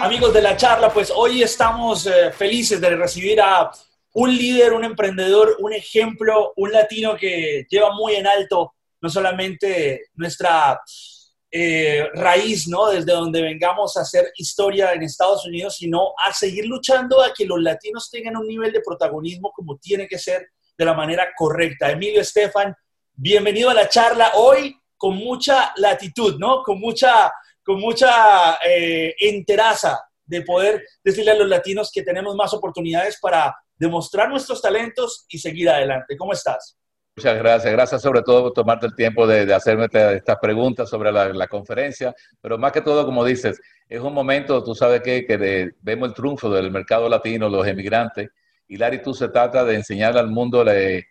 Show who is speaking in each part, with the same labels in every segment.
Speaker 1: Amigos de la charla, pues hoy estamos eh, felices de recibir a un líder, un emprendedor, un ejemplo, un latino que lleva muy en alto no solamente nuestra eh, raíz, ¿no? Desde donde vengamos a hacer historia en Estados Unidos, sino a seguir luchando a que los latinos tengan un nivel de protagonismo como tiene que ser de la manera correcta. Emilio Estefan, bienvenido a la charla hoy con mucha latitud, ¿no? Con mucha con mucha eh, enteraza de poder decirle a los latinos que tenemos más oportunidades para demostrar nuestros talentos y seguir adelante. ¿Cómo estás?
Speaker 2: Muchas gracias. Gracias sobre todo por tomarte el tiempo de, hacerme estas preguntas sobre la, conferencia. Pero más que todo, como dices, es un momento, tú sabes que, vemos el triunfo del mercado latino, los emigrantes. Y Larry, tú se trata de enseñar al mundo eh,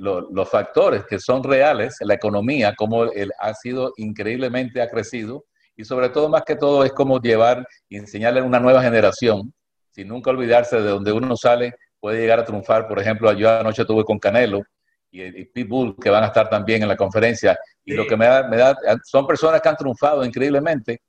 Speaker 2: los factores que son reales, la economía, cómo ha sido increíblemente ha crecido y sobre todo, más que todo, es como llevar y enseñarle a una nueva generación, sin nunca olvidarse de donde uno sale, puede llegar a triunfar. Por ejemplo, yo anoche estuve con Canelo y, y Pitbull, que van a estar también en la conferencia, y lo que me da, me da, son personas que han triunfado increíblemente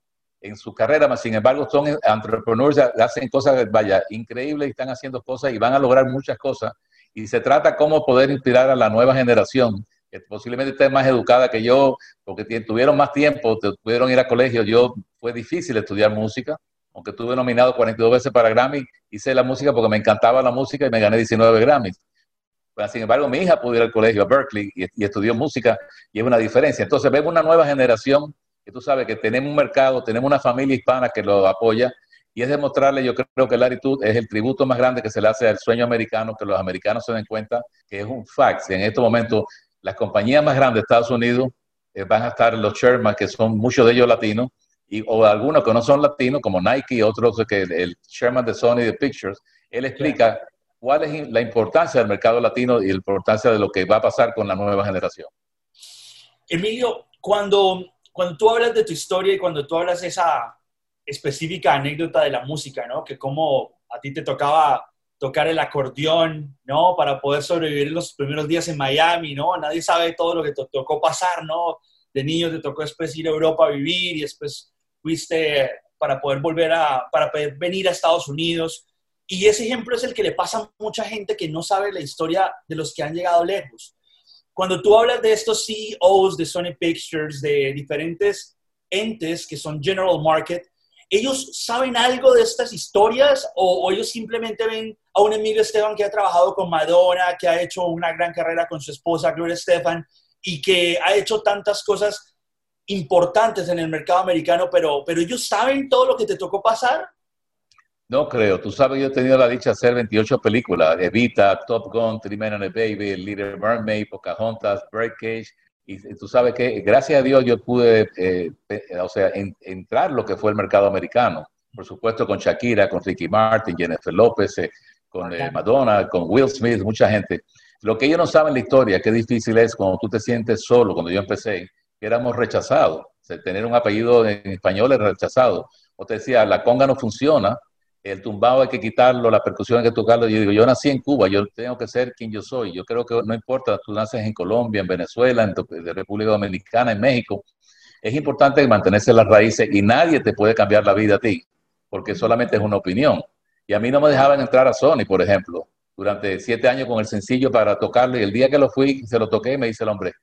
Speaker 2: en su carrera, sin embargo son entrepreneurs, hacen cosas, vaya, increíbles están haciendo cosas y van a lograr muchas cosas. Y se trata cómo poder inspirar a la nueva generación que posiblemente esté más educada que yo, porque tuvieron más tiempo, pudieron ir a colegio. Yo fue difícil estudiar música, aunque tuve nominado 42 veces para Grammy, hice la música porque me encantaba la música y me gané 19 Grammys. Pero, sin embargo, mi hija pudo ir al colegio a Berkeley y, estudió música y es una diferencia. Entonces vemos una nueva generación que tú sabes que tenemos un mercado, tenemos una familia hispana que lo apoya y es demostrarle, yo creo que la actitud es el tributo más grande que se le hace al sueño americano, que los americanos se den cuenta que es un fax. En este momento las compañías más grandes de Estados Unidos eh, van a estar los chairman, que son muchos de ellos latinos, y, o algunos que no son latinos, como Nike y otros, que el, chairman de Sony de Pictures, él explica cuál es la importancia del mercado latino y la importancia de lo que va a pasar con la nueva generación.
Speaker 1: Emilio, cuando, cuando tú hablas de tu historia y cuando tú hablas de esa específica anécdota de la música, ¿no? Que como a ti te tocaba tocar el acordeón, ¿no? Para poder sobrevivir los primeros días en Miami, ¿no? Nadie sabe todo lo que te tocó pasar, ¿no? De niño te tocó después ir a Europa a vivir y después fuiste para poder volver a, para poder venir a Estados Unidos. Y ese ejemplo es el que le pasa a mucha gente que no sabe la historia de los que han llegado lejos. Cuando tú hablas de estos CEOs de Sony Pictures, de diferentes entes que son General Market, ¿ellos saben algo de estas historias o, ellos simplemente ven a un Emilio Esteban que ha trabajado con Madonna, que ha hecho una gran carrera con su esposa Gloria Estefan y que ha hecho tantas cosas importantes en el mercado americano, pero, pero ellos saben todo lo que te tocó pasar?
Speaker 2: No creo. Tú sabes, yo he tenido la dicha de hacer 28 películas. Evita, Top Gun, Three Men and a Baby, Little Mermaid, Pocahontas, Breakage, y tú sabes que, gracias a Dios, yo pude, eh, o sea, entrar lo que fue el mercado americano. Por supuesto, con Shakira, con Ricky Martin, Jennifer López, eh, con eh, Madonna, con Will Smith, mucha gente. Lo que ellos no saben la historia, qué difícil es cuando tú te sientes solo, cuando yo empecé, que éramos rechazados. tener un apellido en español es rechazado. O te decía, la conga no funciona, el tumbado hay que quitarlo, la percusión hay que tocarlo. Yo digo, yo nací en Cuba, yo tengo que ser quien yo soy. Yo creo que no importa, tú naces en Colombia, en Venezuela, en República Dominicana, en México. Es importante mantenerse las raíces y nadie te puede cambiar la vida a ti, porque solamente es una opinión. Y a mí no me dejaban entrar a Sony, por ejemplo, durante siete años con el sencillo para tocarlo. Y el día que lo fui, se lo toqué, me dice el hombre,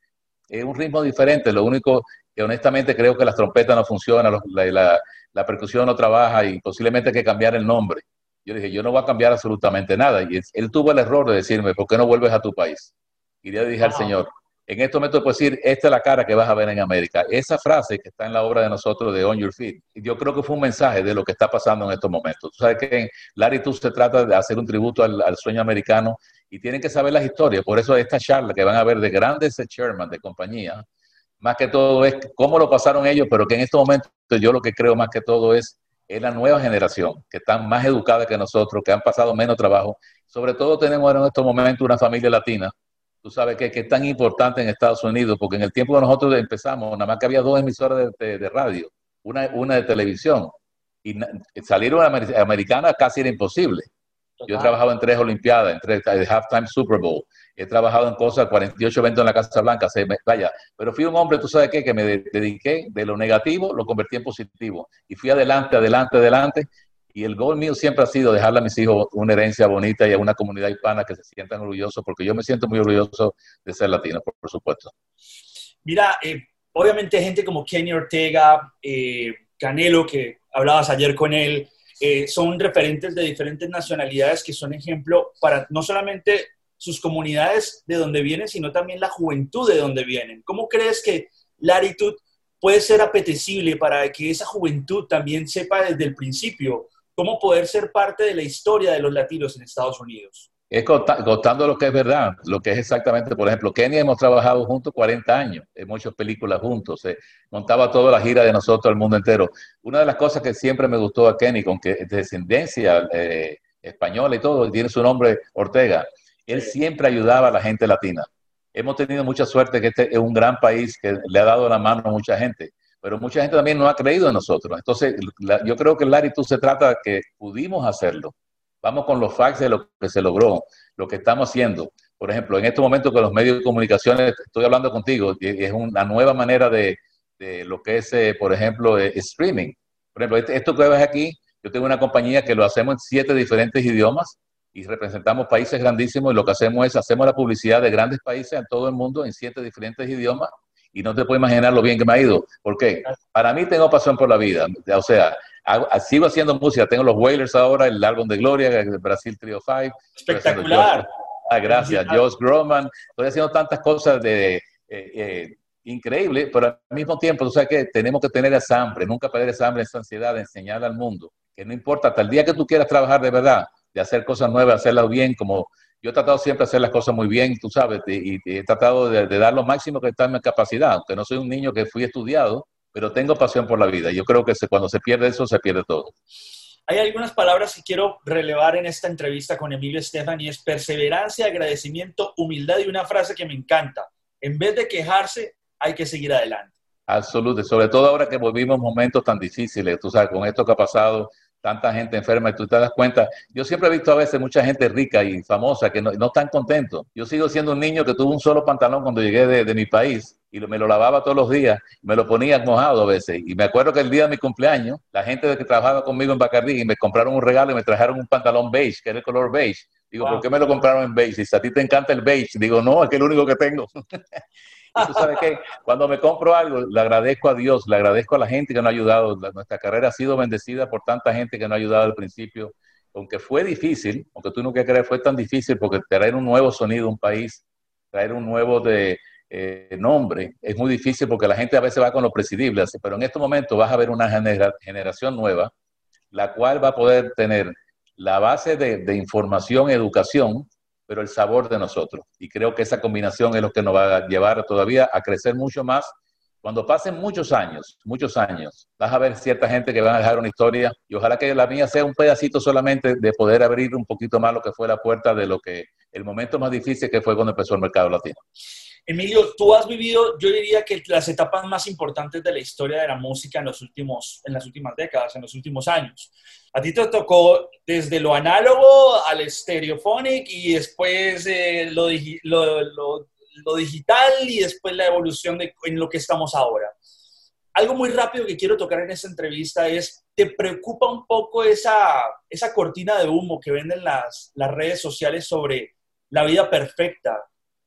Speaker 2: es un ritmo diferente. Lo único que honestamente creo que las trompetas no funcionan, la, la percusión no trabaja y posiblemente hay que cambiar el nombre. Yo dije, yo no voy a cambiar absolutamente nada. Y él tuvo el error de decirme, ¿por qué no vuelves a tu país? Y le dije al Señor, en este momento puedo decir, esta es la cara que vas a ver en América. Esa frase que está en la obra de nosotros de On Your Feet, yo creo que fue un mensaje de lo que está pasando en estos momentos. Tú sabes que en Laritud se trata de hacer un tributo al, sueño americano y tienen que saber las historias. Por eso esta charla que van a ver de grandes chairman de compañía, más que todo es cómo lo pasaron ellos, pero que en estos momentos yo lo que creo más que todo es, es la nueva generación, que están más educadas que nosotros, que han pasado menos trabajo. Sobre todo tenemos en estos momentos una familia latina, tú sabes que, que, es tan importante en Estados Unidos, porque en el tiempo que nosotros empezamos, nada más que había dos emisoras de, de, radio, una, una de televisión, y salir una americana casi era imposible. Yo he trabajado en tres Olimpiadas, en tres Halftime Super Bowl. He trabajado en cosas, 48 eventos en la Casa Blanca. Se vaya, pero fui un hombre, tú sabes qué, que me dediqué de lo negativo, lo convertí en positivo. Y fui adelante, adelante, adelante. Y el gol mío siempre ha sido dejarle a mis hijos una herencia bonita y a una comunidad hispana que se sientan orgullosos, porque yo me siento muy orgulloso de ser latino, por, supuesto.
Speaker 1: Mira, eh, obviamente gente como Kenny Ortega, eh, Canelo, que hablabas ayer con él, eh, son referentes de diferentes nacionalidades que son ejemplo para no solamente sus comunidades de donde vienen, sino también la juventud de donde vienen. ¿Cómo crees que Laritud puede ser apetecible para que esa juventud también sepa desde el principio cómo poder ser parte de la historia de los latinos en Estados Unidos?
Speaker 2: Es contando lo que es verdad, lo que es exactamente, por ejemplo, Kenny hemos trabajado juntos 40 años, en muchas películas juntos, eh, montaba toda la gira de nosotros al mundo entero. Una de las cosas que siempre me gustó a Kenny, con que es de descendencia eh, española y todo, tiene su nombre Ortega, él siempre ayudaba a la gente latina. Hemos tenido mucha suerte que este es un gran país que le ha dado la mano a mucha gente, pero mucha gente también no ha creído en nosotros. Entonces, yo creo que Larry, tú se trata de que pudimos hacerlo Vamos con los facts de lo que se logró, lo que estamos haciendo. Por ejemplo, en estos momentos con los medios de comunicación, estoy hablando contigo, es una nueva manera de, lo que es, eh, por ejemplo, eh, streaming. Por ejemplo, este, esto que ves aquí, yo tengo una compañía que lo hacemos en siete diferentes idiomas y representamos países grandísimos y lo que hacemos es, hacemos la publicidad de grandes países en todo el mundo en siete diferentes idiomas y no te puedes imaginar lo bien que me ha ido. ¿Por qué? Para mí tengo pasión por la vida. O sea, sigo haciendo música, tengo los Wailers ahora, el álbum de Gloria, Brasil Trio 5.
Speaker 1: Espectacular.
Speaker 2: Ah, gracias, Josh Groman. Estoy haciendo tantas cosas de, eh, eh, increíbles, pero al mismo tiempo, tú sabes que tenemos que tener esa hambre, nunca perder esa hambre, esa ansiedad de enseñar al mundo, que no importa, hasta el día que tú quieras trabajar de verdad, de hacer cosas nuevas, hacerlas bien, como yo he tratado siempre de hacer las cosas muy bien, tú sabes, y, he tratado de, de, dar lo máximo que está en mi capacidad, aunque no soy un niño que fui estudiado, pero tengo pasión por la vida. Yo creo que cuando se pierde eso, se pierde todo.
Speaker 1: Hay algunas palabras que quiero relevar en esta entrevista con Emilio Estefan y es perseverancia, agradecimiento, humildad y una frase que me encanta. En vez de quejarse, hay que seguir adelante.
Speaker 2: Absolutamente, sobre todo ahora que volvimos momentos tan difíciles, tú sabes, con esto que ha pasado, tanta gente enferma y tú te das cuenta. Yo siempre he visto a veces mucha gente rica y famosa que no, no están contentos. Yo sigo siendo un niño que tuvo un solo pantalón cuando llegué de, de mi país y me lo lavaba todos los días, me lo ponía mojado a veces. Y me acuerdo que el día de mi cumpleaños, la gente que trabajaba conmigo en Bacardí y me compraron un regalo y me trajeron un pantalón beige, que era el color beige. Digo, ¿por qué me lo compraron en beige? Y si a ti te encanta el beige, digo, no, es que es el único que tengo. Cuando me compro algo, le agradezco a Dios, le agradezco a la gente que nos ha ayudado. nuestra carrera ha sido bendecida por tanta gente que nos ha ayudado al principio. Aunque fue difícil, aunque tú no quieras creer, fue tan difícil porque traer un nuevo sonido a un país, traer un nuevo de, eh, nombre, es muy difícil porque la gente a veces va con lo presidible. Pero en estos momentos vas a ver una generación nueva, la cual va a poder tener la base de, de información, educación, pero el sabor de nosotros. Y creo que esa combinación es lo que nos va a llevar todavía a crecer mucho más. Cuando pasen muchos años, muchos años, vas a ver cierta gente que va a dejar una historia y ojalá que la mía sea un pedacito solamente de poder abrir un poquito más lo que fue la puerta de lo que el momento más difícil que fue cuando empezó el mercado latino.
Speaker 1: Emilio, tú has vivido, yo diría que las etapas más importantes de la historia de la música en, los últimos, en las últimas décadas, en los últimos años. A ti te tocó desde lo análogo al stereophonic y después eh, lo, lo, digital y después la evolución de, en lo que estamos ahora. Algo muy rápido que quiero tocar en esta entrevista es, ¿te preocupa un poco esa, esa cortina de humo que venden las, las redes sociales sobre la vida perfecta?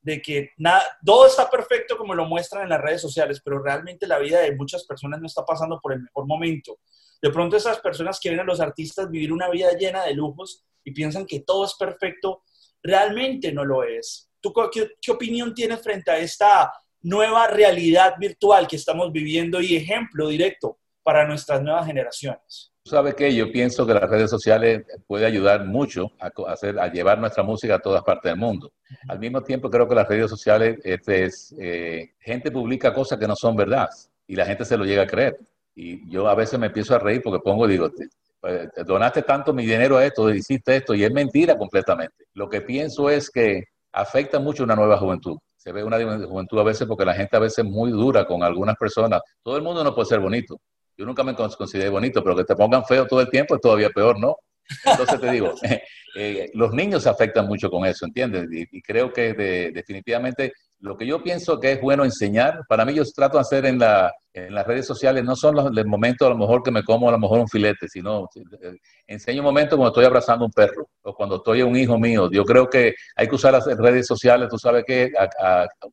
Speaker 1: De que nada, todo está perfecto como lo muestran en las redes sociales, pero realmente la vida de muchas personas no está pasando por el mejor momento. De pronto esas personas quieren a los artistas vivir una vida llena de lujos y piensan que todo es perfecto, realmente no lo es. ¿Tú qué, qué opinión tienes frente a esta nueva realidad virtual que estamos viviendo y ejemplo directo para nuestras nuevas generaciones?
Speaker 2: Sabes que yo pienso que las redes sociales puede ayudar mucho a, hacer, a llevar nuestra música a todas partes del mundo. Al mismo tiempo, creo que las redes sociales, este es, eh, gente publica cosas que no son verdad y la gente se lo llega a creer. Y yo a veces me empiezo a reír porque pongo, digo, pues, donaste tanto mi dinero a esto, hiciste esto, y es mentira completamente. Lo que pienso es que afecta mucho a una nueva juventud. Se ve una juventud a veces porque la gente a veces es muy dura con algunas personas. Todo el mundo no puede ser bonito yo nunca me consideré bonito, pero que te pongan feo todo el tiempo es todavía peor, ¿no? Entonces te digo, eh, los niños se afectan mucho con eso, ¿entiendes? Y, creo que definitivamente lo que yo pienso que es bueno enseñar, para mí yo trato de hacer en, la, en las redes sociales, no son los, momentos a lo mejor que me como a lo mejor un filete, sino eh, enseño un momento cuando estoy abrazando un perro o cuando estoy a un hijo mío. Yo creo que hay que usar las redes sociales, tú sabes que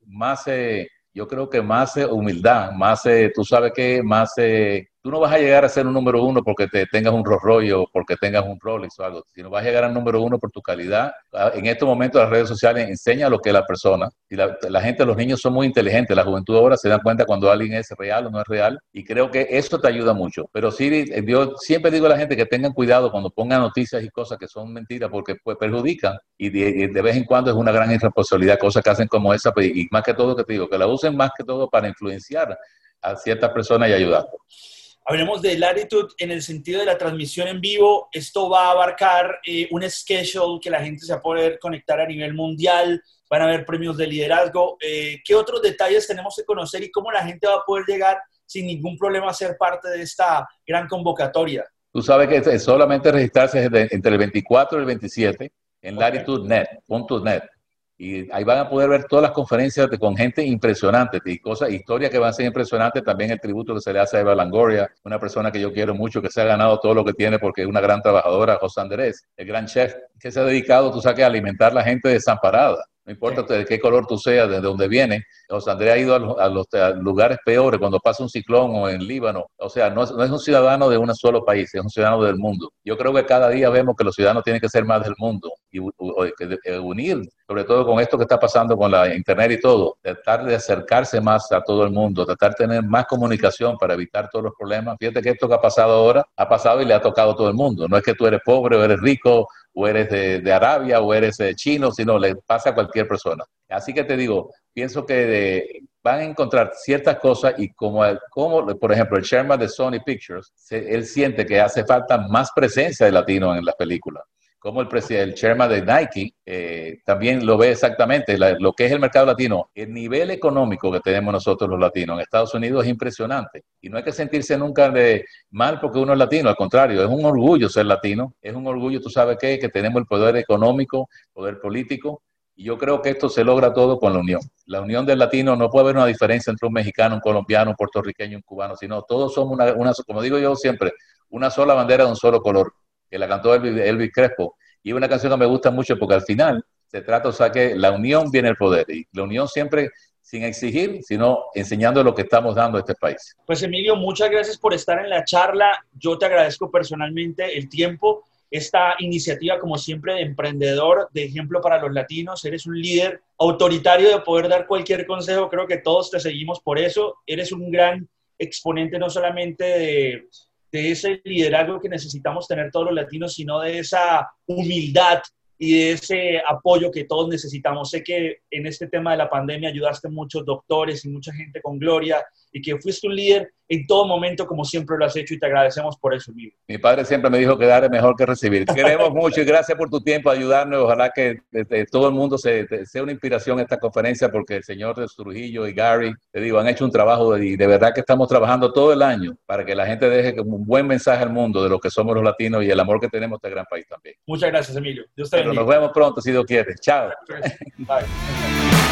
Speaker 2: más... Eh, yo creo que más humildad, más, tú sabes que más tú no vas a llegar a ser un número uno porque te tengas un Rolls o porque tengas un Rolex o algo, sino vas a llegar al número uno por tu calidad. Ah, en estos momentos las redes sociales enseñan lo que es la persona. Y la, gente, los niños son muy inteligentes, la juventud ahora se dan cuenta cuando alguien es real o no es real y creo que eso te ayuda mucho. Pero sí, eh, yo siempre digo a la gente que tengan cuidado cuando pongan noticias y cosas que son mentiras porque pues, perjudican y de, de, vez en cuando es una gran irresponsabilidad cosas que hacen como esa pues, y más que todo que te digo, que la usen más que todo para influenciar a ciertas personas y ayudar.
Speaker 1: Hablemos de Latitude en el sentido de la transmisión en vivo. Esto va a abarcar eh, un schedule que la gente se va a poder conectar a nivel mundial. Van a haber premios de liderazgo. Eh, ¿Qué otros detalles tenemos que conocer y cómo la gente va a poder llegar sin ningún problema a ser parte de esta gran convocatoria?
Speaker 2: Tú sabes que solamente registrarse entre el 24 y el 27 en latitude.net y ahí van a poder ver todas las conferencias con gente impresionante y cosas, historias que van a ser impresionantes. También el tributo que se le hace a Eva Langoria, una persona que yo quiero mucho, que se ha ganado todo lo que tiene porque es una gran trabajadora, José Andrés, el gran chef, que se ha dedicado, tú sabes, a alimentar a la gente desamparada. No importa de qué color tú seas, de dónde viene. José Andrés ha ido a los, lugares peores cuando pasa un ciclón o en Líbano. O sea, no es, no es, un ciudadano de un solo país, es un ciudadano del mundo. Yo creo que cada día vemos que los ciudadanos tienen que ser más del mundo y eh, unir, sobre todo con esto que está pasando con la internet y todo, tratar de acercarse más a todo el mundo, tratar de tener más comunicación para evitar todos los problemas. Fíjate que esto que ha pasado ahora ha pasado y le ha tocado a todo el mundo. No es que tú eres pobre o eres rico o eres de, Arabia o eres de chino, sino le pasa a cualquier persona. Así que te digo, pienso que van a encontrar ciertas cosas y como, como por ejemplo, el chairman de Sony Pictures, él siente que hace falta más presencia de latino en las películas como el, el chairman de Nike eh, también lo ve exactamente, lo que es el mercado latino. El nivel económico que tenemos nosotros los latinos en Estados Unidos es impresionante. Y no hay que sentirse nunca de mal porque uno es latino, al contrario, es un orgullo ser latino, es un orgullo, tú sabes qué, que tenemos el poder económico, poder político. Y yo creo que esto se logra todo con la unión. La unión del latino no puede haber una diferencia entre un mexicano, un colombiano, un puertorriqueño, un cubano, sino todos somos una como digo yo siempre, una sola bandera de un solo color que la cantó Elvis, Crespo. Y es una canción que me gusta mucho porque al final se trata, o sea, que la unión viene el poder. Y la unión siempre sin exigir, sino enseñando lo que estamos dando a este país.
Speaker 1: Pues Emilio, muchas gracias por estar en la charla. Yo te agradezco personalmente el tiempo, esta iniciativa como siempre de emprendedor, de ejemplo para los latinos. Eres un líder autoritario de poder dar cualquier consejo. Creo que todos te seguimos por eso. Eres un gran exponente no solamente de de ese liderazgo que necesitamos tener todos los latinos, sino de esa humildad y de ese apoyo que todos necesitamos. Sé que en este tema de la pandemia ayudaste muchos doctores y mucha gente con gloria y que fuiste un líder en todo momento como siempre lo has hecho y te agradecemos por eso, amigo.
Speaker 2: Mi padre siempre me dijo que dar es mejor que recibir. Queremos mucho y gracias por tu tiempo, ayudarnos. Ojalá que todo el mundo se, sea una inspiración esta conferencia porque el señor de Trujillo y Gary, te digo, han hecho un trabajo y de verdad que estamos trabajando todo el año para que la gente deje un buen mensaje al mundo de lo que somos los latinos y el amor que tenemos a este gran país también.
Speaker 1: Muchas gracias, Emilio.
Speaker 2: Dios te nos vemos pronto, si Dios quiere. Chao. Bye.